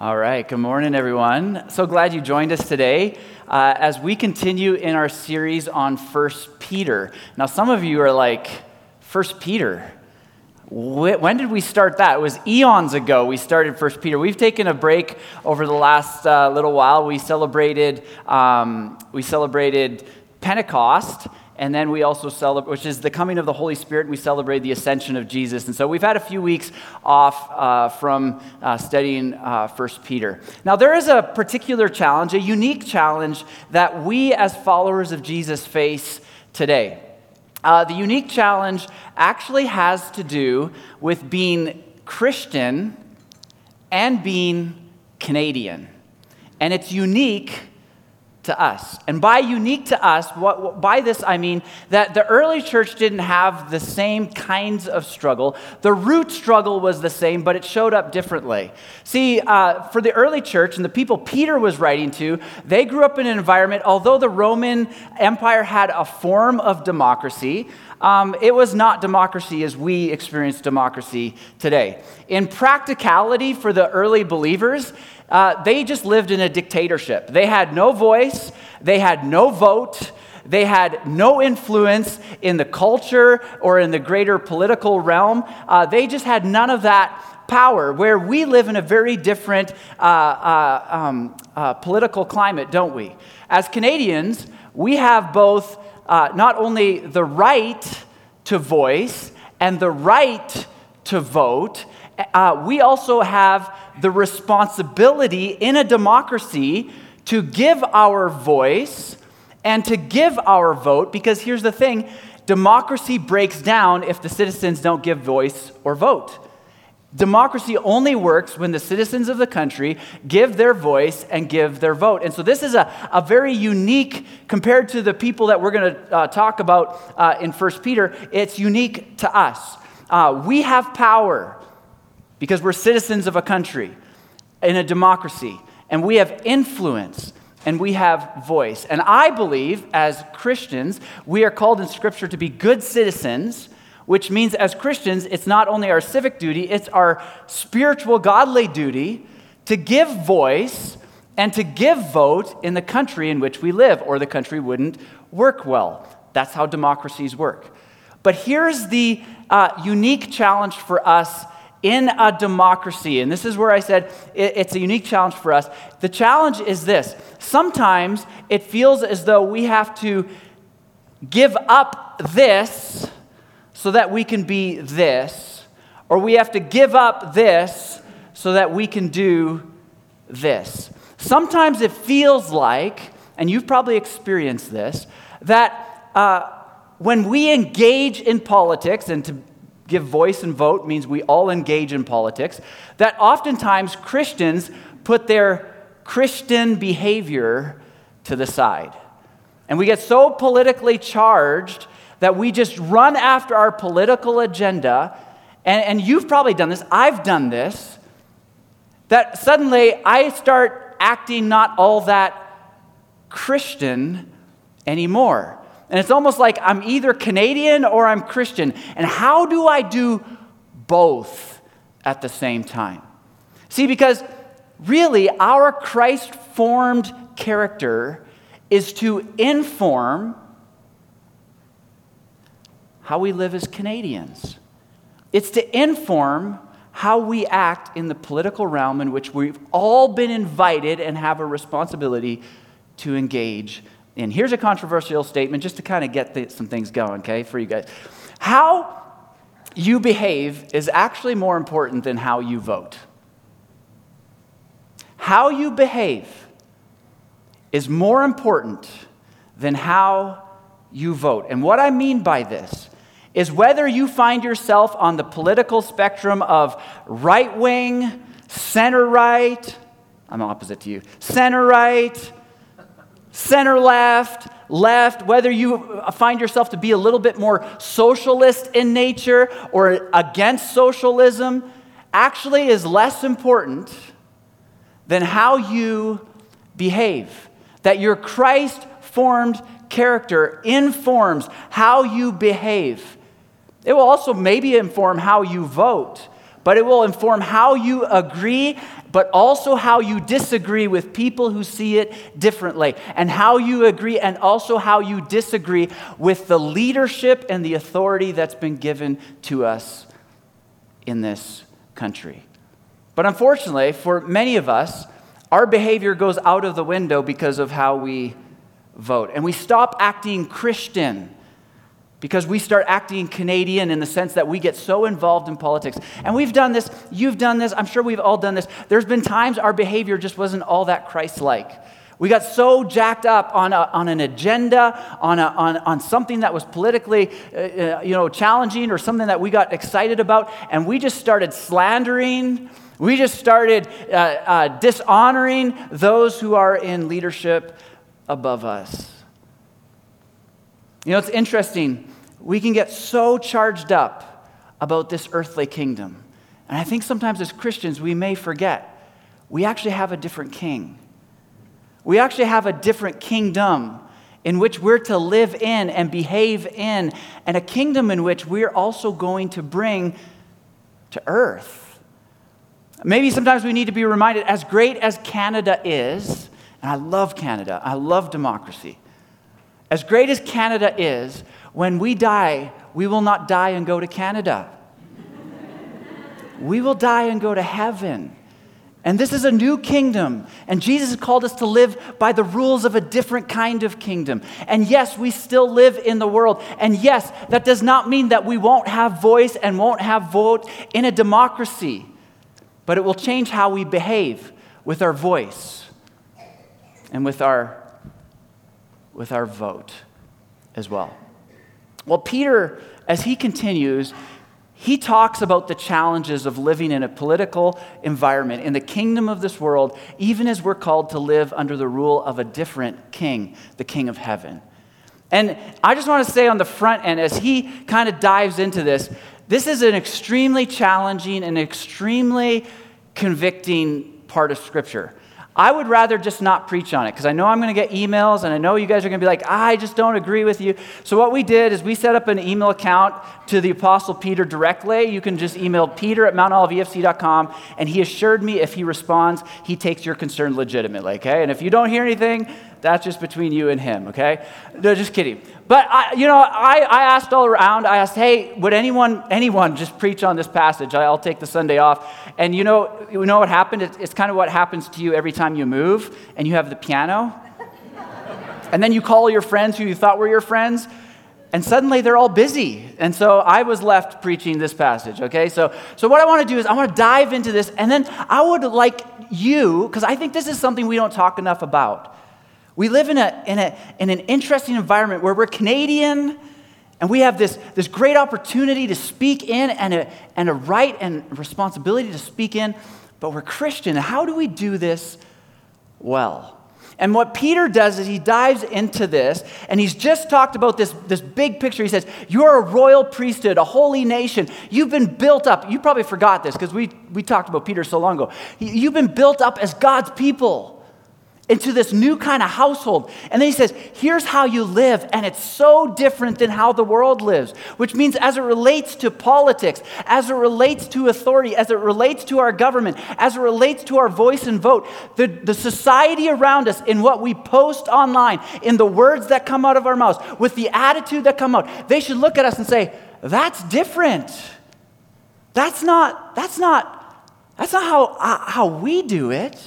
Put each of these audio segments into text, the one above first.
All right, good morning, everyone. So glad you joined us today uh, as we continue in our series on First Peter. Now, some of you are like, First Peter? When did we start that? It was eons ago we started First Peter. We've taken a break over the last uh, little while. We celebrated, um, we celebrated Pentecost and then we also celebrate, which is the coming of the Holy Spirit. We celebrate the ascension of Jesus. And so we've had a few weeks off uh, from uh, studying uh, 1 Peter. Now, there is a particular challenge, a unique challenge that we as followers of Jesus face today. Uh, the unique challenge actually has to do with being Christian and being Canadian. And it's unique to us. And by unique to us, what, by this I mean that the early church didn't have the same kinds of struggle. The root struggle was the same, but it showed up differently. See, uh, for the early church and the people Peter was writing to, they grew up in an environment, although the Roman Empire had a form of democracy, um, it was not democracy as we experience democracy today. In practicality for the early believers, uh, they just lived in a dictatorship. They had no voice, they had no vote, they had no influence in the culture or in the greater political realm. Uh, they just had none of that power, where we live in a very different uh, uh um, uh, political climate, don't we? As Canadians, we have both uh, not only the right to voice and the right to vote, we also have the responsibility in a democracy to give our voice and to give our vote because here's the thing democracy breaks down if the citizens don't give voice or vote. Democracy only works when the citizens of the country give their voice and give their vote. And so, this is a, a very unique, compared to the people that we're going to uh, talk about uh, in 1 Peter, it's unique to us. Uh, we have power because we're citizens of a country in a democracy, and we have influence and we have voice. And I believe, as Christians, we are called in Scripture to be good citizens, which means as Christians, it's not only our civic duty, it's our spiritual, godly duty to give voice and to give vote in the country in which we live, or the country wouldn't work well. That's how democracies work. But here's the uh, unique challenge for us in a democracy, and this is where I said it, it's a unique challenge for us. The challenge is this sometimes it feels as though we have to give up this so that we can be this, or we have to give up this so that we can do this. Sometimes it feels like, and you've probably experienced this, that uh, when we engage in politics, and to give voice and vote means we all engage in politics, that oftentimes Christians put their Christian behavior to the side. And we get so politically charged that we just run after our political agenda. And, and you've probably done this, I've done this, that suddenly I start acting not all that Christian anymore. And it's almost like I'm either Canadian or I'm Christian. And how do I do both at the same time? See, because really, our Christ formed character is to inform how we live as Canadians. It's to inform how we act in the political realm in which we've all been invited and have a responsibility to engage and here's a controversial statement just to kind of get the, some things going, okay, for you guys. How you behave is actually more important than how you vote. How you behave is more important than how you vote. And what I mean by this is whether you find yourself on the political spectrum of right wing, center right, I'm opposite to you, center right, center left, left, whether you find yourself to be a little bit more socialist in nature or against socialism, actually is less important than how you behave. That your Christ formed character informs how you behave. It will also maybe inform how you vote. but it will inform how you agree, but also how you disagree with people who see it differently, and how you agree, and also how you disagree with the leadership and the authority that's been given to us in this country. But unfortunately, for many of us, our behavior goes out of the window because of how we vote. And we stop acting Christian because we start acting Canadian in the sense that we get so involved in politics. And we've done this, you've done this, I'm sure we've all done this. There's been times our behavior just wasn't all that Christ like. We got so jacked up on, a, on an agenda, on, a, on, on something that was politically uh, uh you know, challenging or something that we got excited about, and we just started slandering. We just started uh, uh, dishonoring those who are in leadership above us. You know, it's interesting we can get so charged up about this earthly kingdom. And I think sometimes as Christians, we may forget we actually have a different king. We actually have a different kingdom in which we're to live in and behave in, and a kingdom in which we're also going to bring to earth. Maybe sometimes we need to be reminded as great as Canada is, and I love Canada, I love democracy. As great as Canada is, when we die, we will not die and go to Canada. we will die and go to heaven. And this is a new kingdom. And Jesus called us to live by the rules of a different kind of kingdom. And yes, we still live in the world. And yes, that does not mean that we won't have voice and won't have vote in a democracy. But it will change how we behave with our voice and with our, with our vote as well. Well, Peter, as he continues, he talks about the challenges of living in a political environment in the kingdom of this world, even as we're called to live under the rule of a different king, the king of heaven. And I just want to say on the front end, as he kind of dives into this, this is an extremely challenging and extremely convicting part of Scripture. I would rather just not preach on it because I know I'm going to get emails and I know you guys are going to be like, I just don't agree with you. So, what we did is we set up an email account to the Apostle Peter directly. You can just email peter at mountoliveefc.com and he assured me if he responds, he takes your concern legitimately, okay? And if you don't hear anything, that's just between you and him, okay? No, just kidding. But I, you know, I, I asked all around. I asked, hey, would anyone anyone just preach on this passage? I'll take the Sunday off. And you know, you know what happened? It's, it's kind of what happens to you every time you move and you have the piano. and then you call your friends who you thought were your friends, and suddenly they're all busy. And so I was left preaching this passage, okay? So, so what I want to do is I want to dive into this, and then I would like you, because I think this is something we don't talk enough about. We live in, a, in, a, in an interesting environment where we're Canadian and we have this, this great opportunity to speak in and a, and a right and responsibility to speak in, but we're Christian. How do we do this well? And what Peter does is he dives into this, and he's just talked about this, this big picture. He says, You're a royal priesthood, a holy nation. You've been built up. You probably forgot this because we, we talked about Peter so long ago. You've been built up as God's people into this new kind of household. And then he says, here's how you live. And it's so different than how the world lives, which means as it relates to politics, as it relates to authority, as it relates to our government, as it relates to our voice and vote, the, the society around us, in what we post online, in the words that come out of our mouths, with the attitude that come out, they should look at us and say, that's different. That's not, that's not, that's not how, uh, how we do it.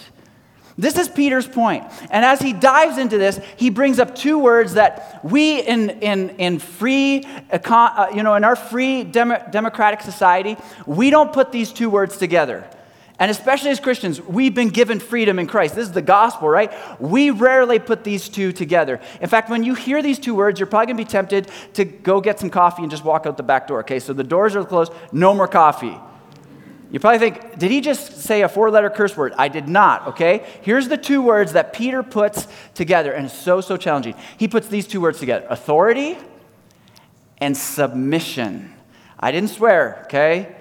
This is Peter's point. And as he dives into this, he brings up two words that we in, in, in free, uh, you know, in our free dem- democratic society, we don't put these two words together. And especially as Christians, we've been given freedom in Christ. This is the gospel, right? We rarely put these two together. In fact, when you hear these two words, you're probably going to be tempted to go get some coffee and just walk out the back door. Okay, so the doors are closed, no more coffee. You probably think, did he just say a four letter curse word? I did not, okay? Here's the two words that Peter puts together, and it's so, so challenging. He puts these two words together authority and submission. I didn't swear, okay?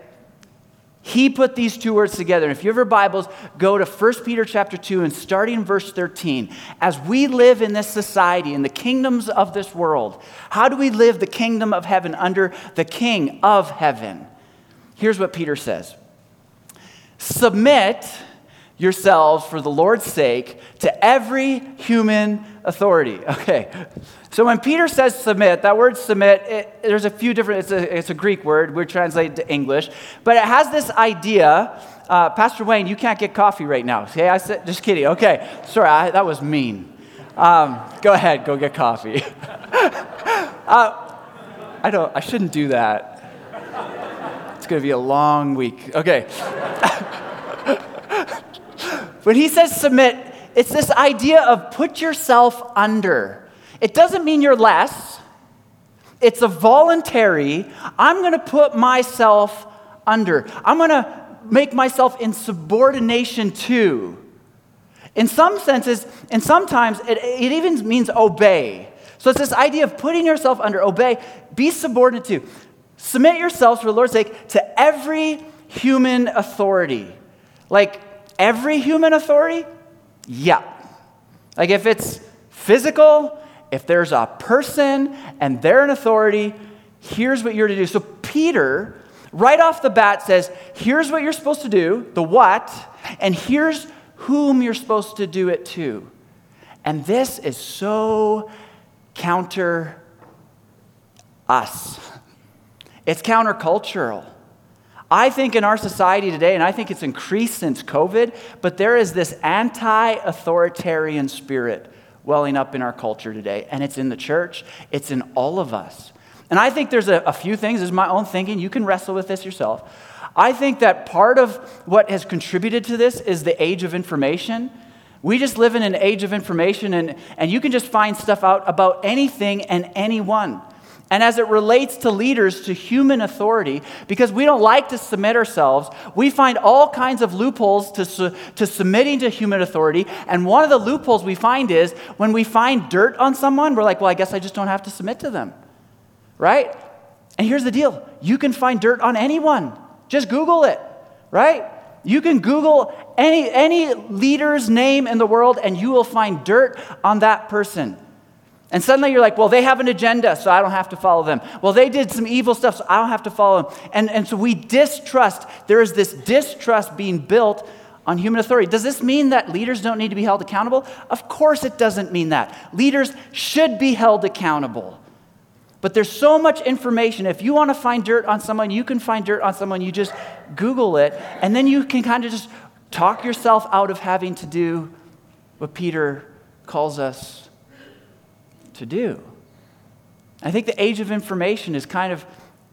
He put these two words together. And if you have your Bibles, go to 1 Peter chapter 2 and starting verse 13. As we live in this society, in the kingdoms of this world, how do we live the kingdom of heaven under the king of heaven? Here's what Peter says submit yourselves for the Lord's sake to every human authority. Okay. So when Peter says submit, that word submit, it, there's a few different, it's a, it's a Greek word, we translate it to English, but it has this idea. Uh, Pastor Wayne, you can't get coffee right now. Okay, I said, just kidding. Okay, sorry, I, that was mean. Um, go ahead, go get coffee. uh, I don't, I shouldn't do that. It's going to be a long week. Okay. when he says submit, it's this idea of put yourself under. It doesn't mean you're less, it's a voluntary, I'm going to put myself under. I'm going to make myself in subordination to. In some senses, and sometimes it, it even means obey. So it's this idea of putting yourself under, obey, be subordinate to. Submit yourselves for the Lord's sake to every human authority. Like every human authority? Yeah. Like if it's physical, if there's a person and they're an authority, here's what you're to do. So Peter, right off the bat, says, here's what you're supposed to do, the what, and here's whom you're supposed to do it to. And this is so counter us. It's countercultural. I think in our society today, and I think it's increased since COVID, but there is this anti authoritarian spirit welling up in our culture today. And it's in the church, it's in all of us. And I think there's a, a few things, this is my own thinking, you can wrestle with this yourself. I think that part of what has contributed to this is the age of information. We just live in an age of information, and, and you can just find stuff out about anything and anyone. And as it relates to leaders, to human authority, because we don't like to submit ourselves, we find all kinds of loopholes to, su- to submitting to human authority. And one of the loopholes we find is when we find dirt on someone, we're like, well, I guess I just don't have to submit to them. Right? And here's the deal you can find dirt on anyone. Just Google it, right? You can Google any, any leader's name in the world and you will find dirt on that person. And suddenly you're like, well, they have an agenda, so I don't have to follow them. Well, they did some evil stuff, so I don't have to follow them. And, and so we distrust. There is this distrust being built on human authority. Does this mean that leaders don't need to be held accountable? Of course, it doesn't mean that. Leaders should be held accountable. But there's so much information. If you want to find dirt on someone, you can find dirt on someone. You just Google it, and then you can kind of just talk yourself out of having to do what Peter calls us to do. I think the age of information has kind of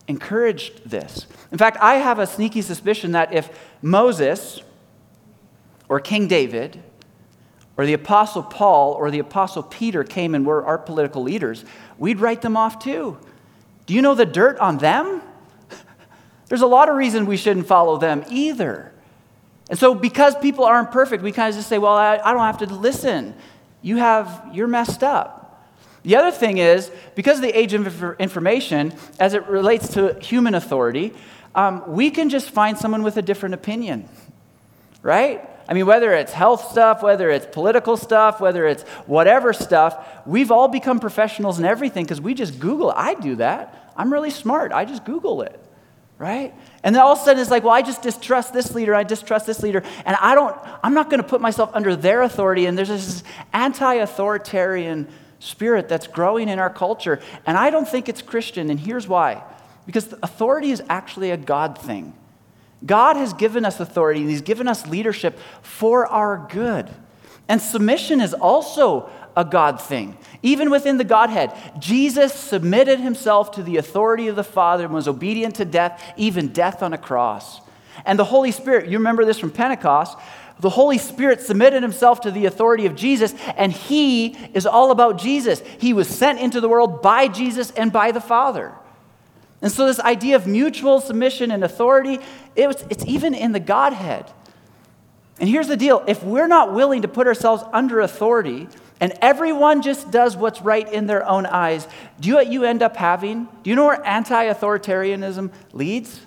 encouraged this. In fact, I have a sneaky suspicion that if Moses or King David or the Apostle Paul or the Apostle Peter came and were our political leaders, we'd write them off too. Do you know the dirt on them? There's a lot of reason we shouldn't follow them either. And so, because people aren't perfect, we kind of just say, well, I, I don't have to listen. You have, you're messed up. The other thing is, because of the age of information, as it relates to human authority, um, we can just find someone with a different opinion, right? I mean, whether it's health stuff, whether it's political stuff, whether it's whatever stuff, we've all become professionals in everything because we just Google. It. I do that. I'm really smart. I just Google it, right? And then all of a sudden it's like, well, I just distrust this leader, I distrust this leader, and I don't, I'm not going to put myself under their authority. And there's this anti authoritarian spirit that's growing in our culture. And I don't think it's Christian, and here's why because authority is actually a God thing. God has given us authority, and He's given us leadership for our good. And submission is also a God thing. Even within the Godhead, Jesus submitted himself to the authority of the Father and was obedient to death, even death on a cross. And the Holy Spirit, you remember this from Pentecost, the Holy Spirit submitted himself to the authority of Jesus, and he is all about Jesus. He was sent into the world by Jesus and by the Father. And so, this idea of mutual submission and authority, it was, it's even in the Godhead. And here's the deal if we're not willing to put ourselves under authority, and everyone just does what's right in their own eyes, do you know what you end up having? Do you know where anti authoritarianism leads?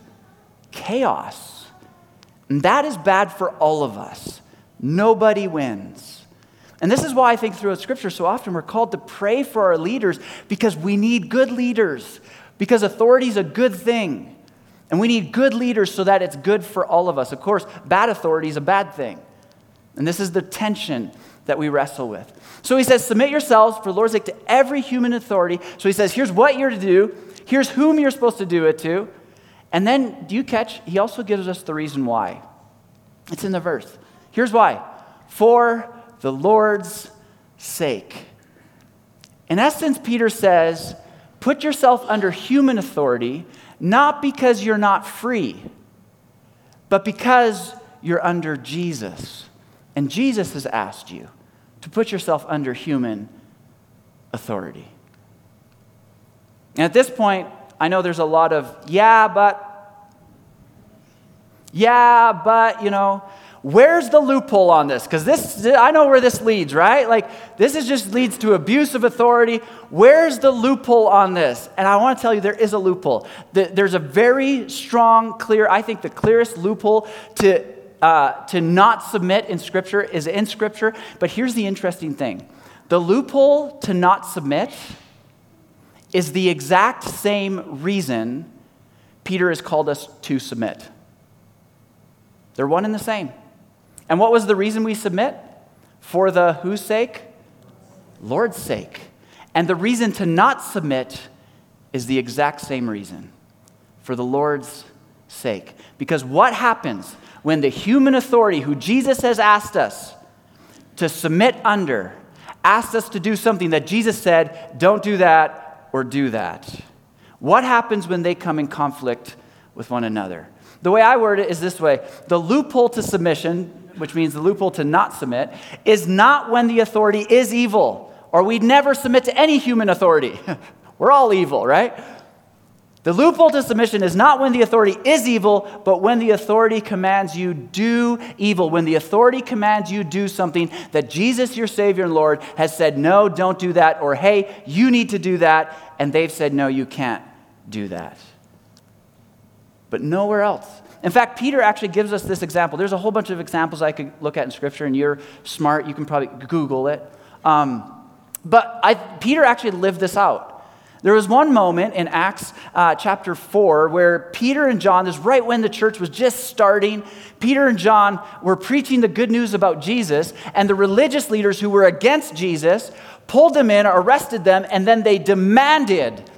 Chaos. And that is bad for all of us. Nobody wins. And this is why I think throughout Scripture so often we're called to pray for our leaders because we need good leaders, because authority is a good thing. And we need good leaders so that it's good for all of us. Of course, bad authority is a bad thing. And this is the tension that we wrestle with. So he says, Submit yourselves for Lord's sake to every human authority. So he says, Here's what you're to do, here's whom you're supposed to do it to. And then, do you catch? He also gives us the reason why. It's in the verse. Here's why for the Lord's sake. In essence, Peter says, Put yourself under human authority, not because you're not free, but because you're under Jesus. And Jesus has asked you to put yourself under human authority. And at this point, I know there's a lot of, yeah, but, yeah, but, you know, where's the loophole on this? Because this, I know where this leads, right? Like, this is just leads to abuse of authority. Where's the loophole on this? And I want to tell you, there is a loophole. There's a very strong, clear, I think the clearest loophole to uh, to not submit in Scripture is in Scripture. But here's the interesting thing the loophole to not submit is the exact same reason Peter has called us to submit. They're one and the same. And what was the reason we submit? For the whose sake? Lord's sake. And the reason to not submit is the exact same reason for the Lord's sake. Because what happens when the human authority who Jesus has asked us to submit under asks us to do something that Jesus said, don't do that or do that. What happens when they come in conflict with one another? The way I word it is this way the loophole to submission, which means the loophole to not submit, is not when the authority is evil, or we'd never submit to any human authority. We're all evil, right? The loophole to submission is not when the authority is evil, but when the authority commands you do evil. When the authority commands you do something that Jesus, your Savior and Lord, has said, no, don't do that, or hey, you need to do that, and they've said, no, you can't do that. But nowhere else. In fact, Peter actually gives us this example. There's a whole bunch of examples I could look at in Scripture, and you're smart. You can probably Google it. Um, but I, Peter actually lived this out. There was one moment in Acts uh, chapter 4 where Peter and John, this is right when the church was just starting, Peter and John were preaching the good news about Jesus, and the religious leaders who were against Jesus pulled them in, arrested them, and then they demanded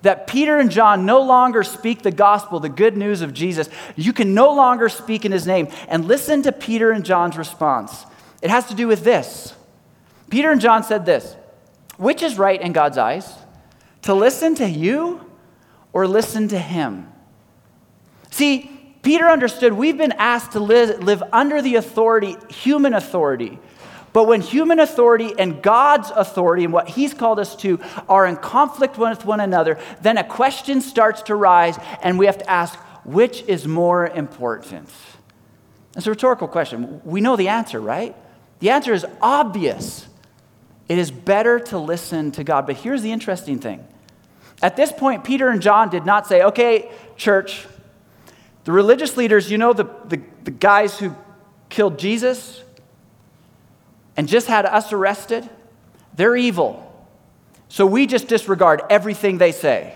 that Peter and John no longer speak the gospel, the good news of Jesus. You can no longer speak in his name. And listen to Peter and John's response. It has to do with this. Peter and John said this Which is right in God's eyes? To listen to you or listen to him? See, Peter understood we've been asked to live, live under the authority, human authority. But when human authority and God's authority and what He's called us to are in conflict with one another, then a question starts to rise, and we have to ask which is more important? It's a rhetorical question. We know the answer, right? The answer is obvious. It is better to listen to God. But here's the interesting thing at this point, Peter and John did not say, okay, church, the religious leaders, you know, the, the, the guys who killed Jesus and just had us arrested, they're evil. So we just disregard everything they say.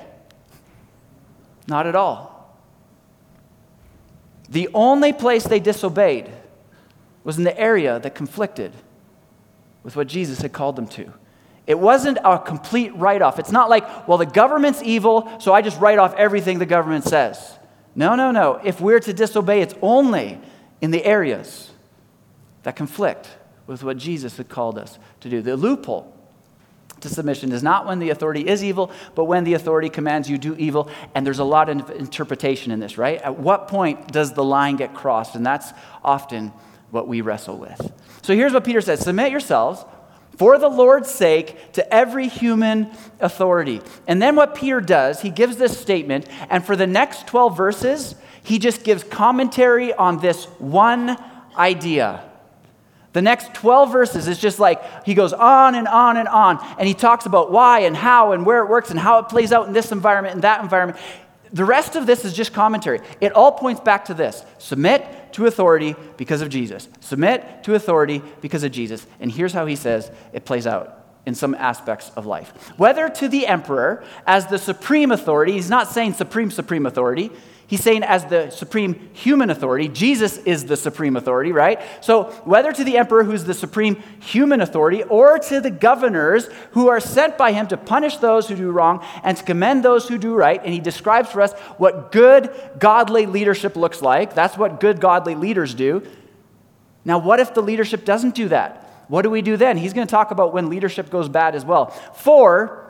Not at all. The only place they disobeyed was in the area that conflicted with what Jesus had called them to. It wasn't a complete write off. It's not like, well, the government's evil, so I just write off everything the government says. No, no, no. If we're to disobey, it's only in the areas that conflict with what Jesus had called us to do. The loophole to submission is not when the authority is evil, but when the authority commands you do evil. And there's a lot of interpretation in this, right? At what point does the line get crossed? And that's often what we wrestle with. So here's what Peter says Submit yourselves for the Lord's sake to every human authority. And then what Peter does, he gives this statement, and for the next 12 verses, he just gives commentary on this one idea. The next 12 verses is just like he goes on and on and on, and he talks about why and how and where it works and how it plays out in this environment and that environment. The rest of this is just commentary. It all points back to this submit to authority because of Jesus. Submit to authority because of Jesus. And here's how he says it plays out in some aspects of life. Whether to the emperor as the supreme authority, he's not saying supreme, supreme authority. He's saying as the supreme human authority, Jesus is the supreme authority, right? So, whether to the emperor, who's the supreme human authority, or to the governors who are sent by him to punish those who do wrong and to commend those who do right, and he describes for us what good, godly leadership looks like. That's what good, godly leaders do. Now, what if the leadership doesn't do that? What do we do then? He's going to talk about when leadership goes bad as well. For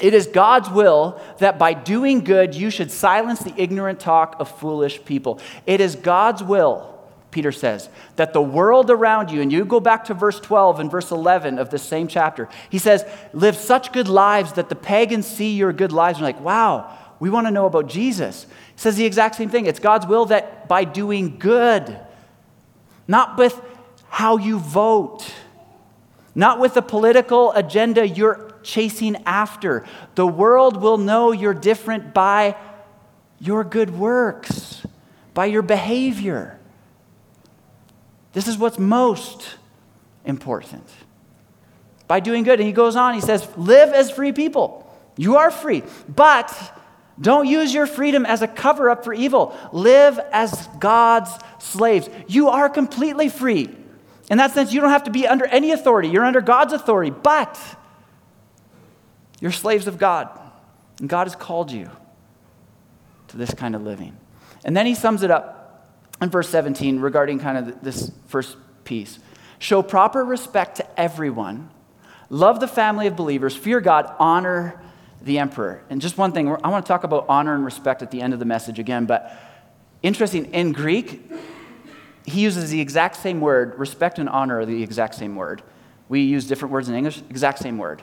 it is God's will that by doing good you should silence the ignorant talk of foolish people. It is God's will, Peter says, that the world around you, and you go back to verse 12 and verse 11 of the same chapter, he says, live such good lives that the pagans see your good lives and are like, wow, we want to know about Jesus. He says the exact same thing. It's God's will that by doing good, not with how you vote, not with the political agenda you're chasing after. The world will know you're different by your good works, by your behavior. This is what's most important. By doing good. And he goes on, he says, live as free people. You are free. But don't use your freedom as a cover up for evil. Live as God's slaves. You are completely free. In that sense, you don't have to be under any authority. You're under God's authority, but you're slaves of God. And God has called you to this kind of living. And then he sums it up in verse 17 regarding kind of this first piece show proper respect to everyone, love the family of believers, fear God, honor the emperor. And just one thing, I want to talk about honor and respect at the end of the message again, but interesting, in Greek, he uses the exact same word. Respect and honor are the exact same word. We use different words in English, exact same word.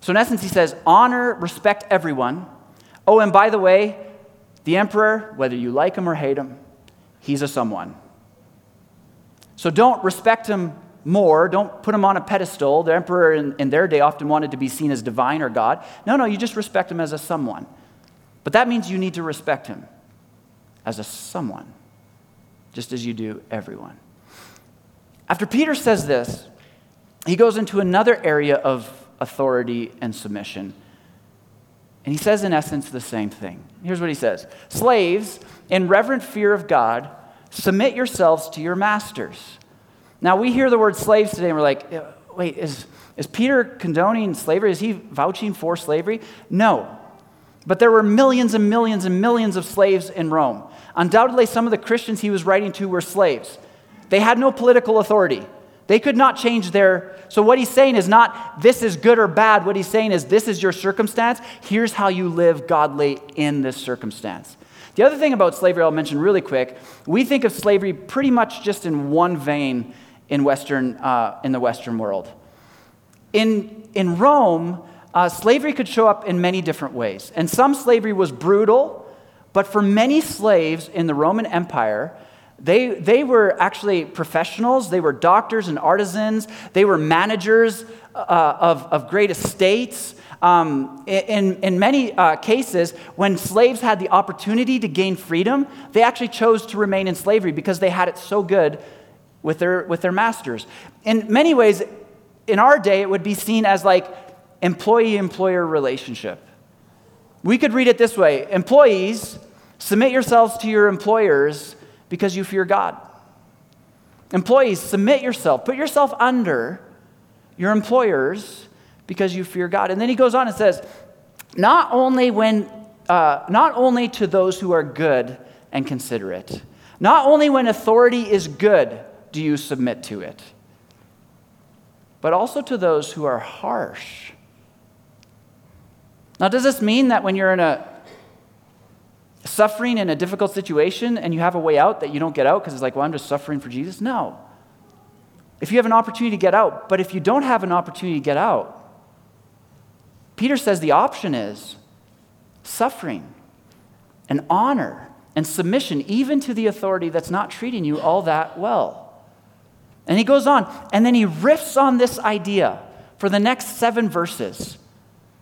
So, in essence, he says, honor, respect everyone. Oh, and by the way, the emperor, whether you like him or hate him, he's a someone. So, don't respect him more. Don't put him on a pedestal. The emperor in, in their day often wanted to be seen as divine or God. No, no, you just respect him as a someone. But that means you need to respect him as a someone just as you do everyone. After Peter says this, he goes into another area of authority and submission. And he says, in essence, the same thing. Here's what he says Slaves, in reverent fear of God, submit yourselves to your masters. Now, we hear the word slaves today, and we're like, wait, is, is Peter condoning slavery? Is he vouching for slavery? No. But there were millions and millions and millions of slaves in Rome. Undoubtedly, some of the Christians he was writing to were slaves. They had no political authority. They could not change their. So, what he's saying is not this is good or bad. What he's saying is this is your circumstance. Here's how you live godly in this circumstance. The other thing about slavery, I'll mention really quick we think of slavery pretty much just in one vein in, Western, uh, in the Western world. In, in Rome, uh, slavery could show up in many different ways. And some slavery was brutal but for many slaves in the Roman Empire, they, they were actually professionals. They were doctors and artisans. They were managers uh, of, of great estates. Um, in, in many uh, cases, when slaves had the opportunity to gain freedom, they actually chose to remain in slavery because they had it so good with their, with their masters. In many ways, in our day, it would be seen as like employee employer relationship. We could read it this way Employees, submit yourselves to your employers because you fear God. Employees, submit yourself, put yourself under your employers because you fear God. And then he goes on and says, not only when uh, not only to those who are good and considerate, not only when authority is good do you submit to it, but also to those who are harsh now, does this mean that when you're in a suffering in a difficult situation and you have a way out that you don't get out because it's like, well, I'm just suffering for Jesus? No. If you have an opportunity to get out, but if you don't have an opportunity to get out, Peter says the option is suffering and honor and submission, even to the authority that's not treating you all that well. And he goes on, and then he riffs on this idea for the next seven verses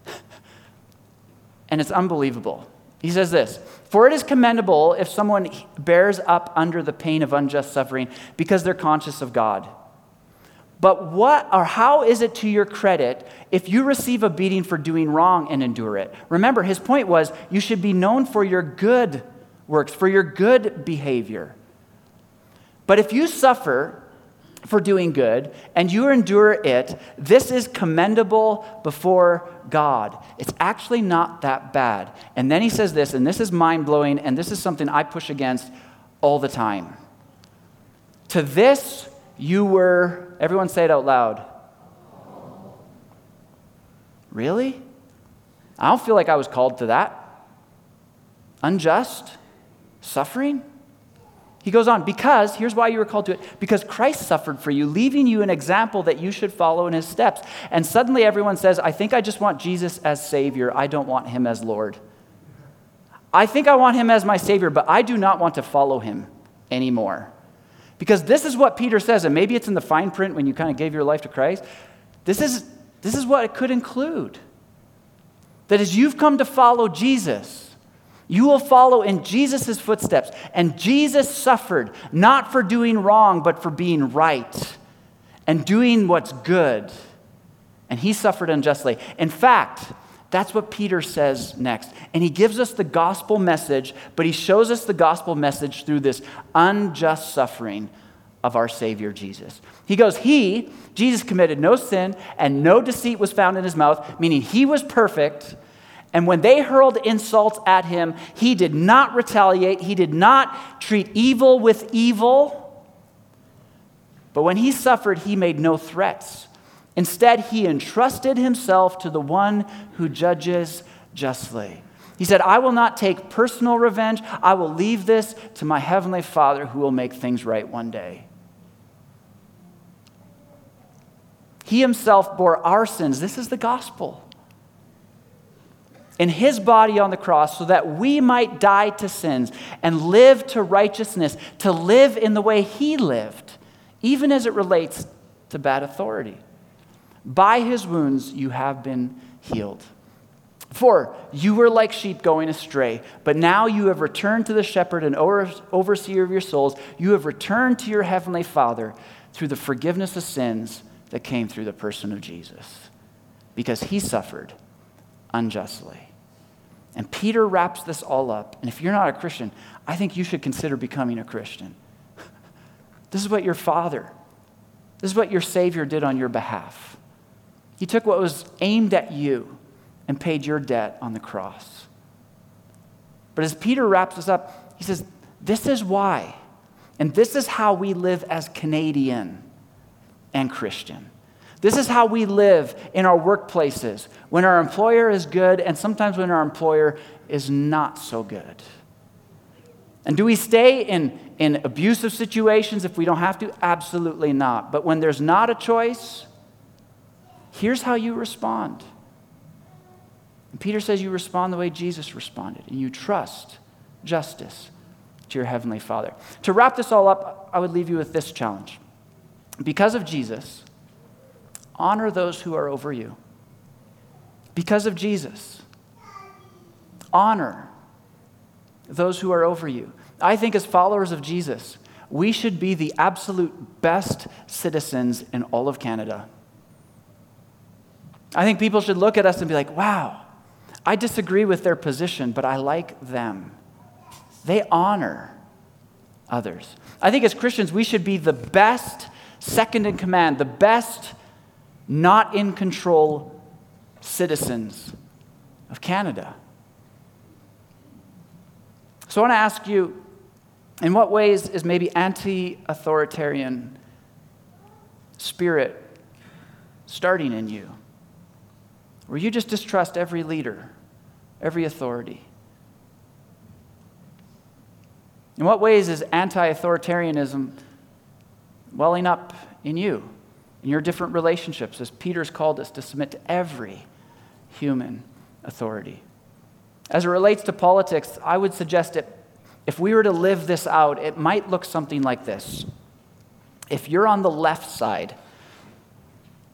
and it's unbelievable. He says this For it is commendable if someone bears up under the pain of unjust suffering because they're conscious of God. But what or how is it to your credit if you receive a beating for doing wrong and endure it? Remember, his point was you should be known for your good works, for your good behavior. But if you suffer for doing good and you endure it, this is commendable before God. It's actually not that bad. And then he says this, and this is mind blowing, and this is something I push against all the time. To this you were, everyone say it out loud. Really? I don't feel like I was called to that. Unjust? Suffering? He goes on, because, here's why you were called to it, because Christ suffered for you, leaving you an example that you should follow in his steps. And suddenly everyone says, I think I just want Jesus as Savior. I don't want him as Lord. I think I want him as my Savior, but I do not want to follow him anymore. Because this is what Peter says, and maybe it's in the fine print when you kind of gave your life to Christ. This is, this is what it could include. That as you've come to follow Jesus, you will follow in Jesus' footsteps. And Jesus suffered not for doing wrong, but for being right and doing what's good. And he suffered unjustly. In fact, that's what Peter says next. And he gives us the gospel message, but he shows us the gospel message through this unjust suffering of our Savior Jesus. He goes, He, Jesus, committed no sin, and no deceit was found in his mouth, meaning he was perfect and when they hurled insults at him, he did not retaliate, he did not treat evil with evil. But when he suffered, he made no threats. Instead, he entrusted himself to the one who judges justly. He said, I will not take personal revenge. I will leave this to my heavenly Father who will make things right one day. He himself bore our sins. This is the gospel in his body on the cross so that we might die to sins and live to righteousness, to live in the way he lived, even as it relates to bad authority. By his wounds you have been healed. For you were like sheep going astray, but now you have returned to the shepherd and overseer of your souls. You have returned to your heavenly Father through the forgiveness of sins that came through the person of Jesus, because he suffered unjustly. And Peter wraps this all up. And if you're not a Christian, I think you should consider becoming a Christian. This is what your father, this is what your Savior did on your behalf. He took what was aimed at you and paid your debt on the cross. But as Peter wraps this up, he says, This is why, and this is how we live as Canadian and Christian. This is how we live in our workplaces when our employer is good and sometimes when our employer is not so good. And do we stay in, in abusive situations if we don't have to? Absolutely not. But when there's not a choice, here's how you respond. And Peter says you respond the way Jesus responded, and you trust justice to your Heavenly Father. To wrap this all up, I would leave you with this challenge. Because of Jesus, honor those who are over you. Because of Jesus, honor those who are over you. I think, as followers of Jesus, we should be the absolute best citizens in all of Canada. I think people should look at us and be like, wow, I disagree with their position, but I like them. They honor others. I think as Christians, we should be the best second in command, the best not in control citizens of Canada. So I want to ask you in what ways is maybe anti authoritarian spirit starting in you? Where you just distrust every leader, every authority? In what ways is anti authoritarianism welling up in you? In your different relationships, as Peter's called us to submit to every human authority. As it relates to politics, I would suggest that if we were to live this out, it might look something like this. If you're on the left side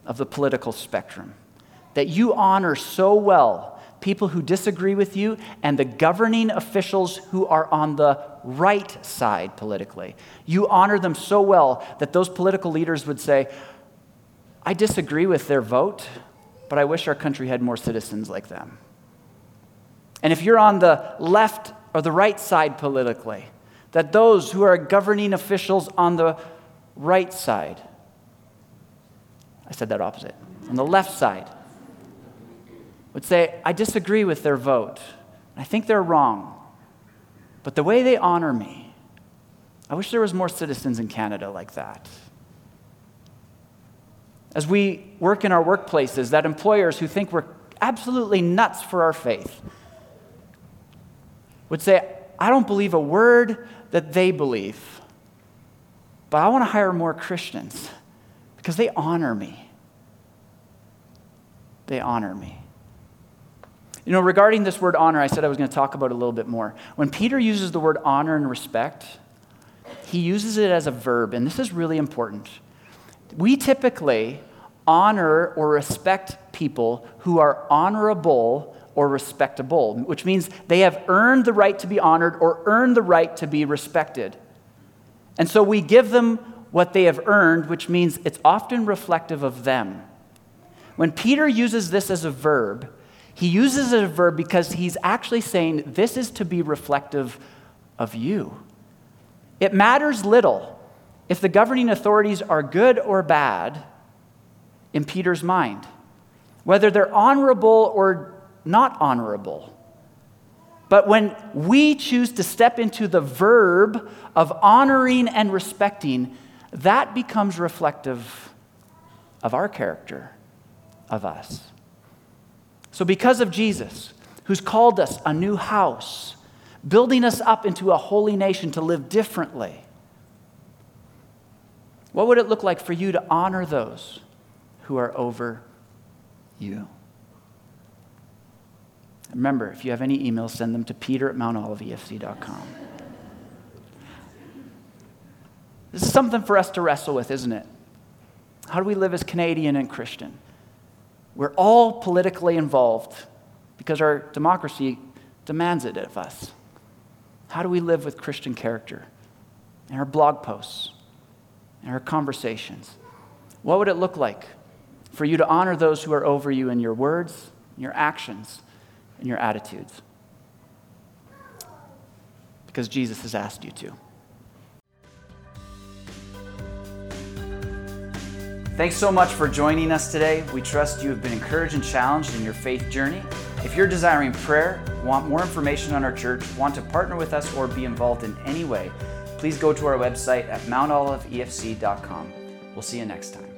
of the political spectrum, that you honor so well people who disagree with you and the governing officials who are on the right side politically. You honor them so well that those political leaders would say, I disagree with their vote, but I wish our country had more citizens like them. And if you're on the left or the right side politically, that those who are governing officials on the right side, I said that opposite, on the left side, would say, I disagree with their vote. I think they're wrong. But the way they honor me, I wish there was more citizens in Canada like that. As we work in our workplaces, that employers who think we're absolutely nuts for our faith would say, I don't believe a word that they believe, but I want to hire more Christians because they honor me. They honor me. You know, regarding this word honor, I said I was going to talk about it a little bit more. When Peter uses the word honor and respect, he uses it as a verb, and this is really important. We typically honor or respect people who are honorable or respectable, which means they have earned the right to be honored or earned the right to be respected. And so we give them what they have earned, which means it's often reflective of them. When Peter uses this as a verb, he uses it as a verb because he's actually saying this is to be reflective of you. It matters little if the governing authorities are good or bad in Peter's mind, whether they're honorable or not honorable. But when we choose to step into the verb of honoring and respecting, that becomes reflective of our character, of us. So, because of Jesus, who's called us a new house, building us up into a holy nation to live differently, what would it look like for you to honor those who are over you? Remember, if you have any emails, send them to peter at mountoliveefc.com. This is something for us to wrestle with, isn't it? How do we live as Canadian and Christian? We're all politically involved because our democracy demands it of us. How do we live with Christian character in our blog posts, in our conversations? What would it look like for you to honor those who are over you in your words, in your actions, and your attitudes? Because Jesus has asked you to. Thanks so much for joining us today. We trust you have been encouraged and challenged in your faith journey. If you're desiring prayer, want more information on our church, want to partner with us, or be involved in any way, please go to our website at mountoliveefc.com. We'll see you next time.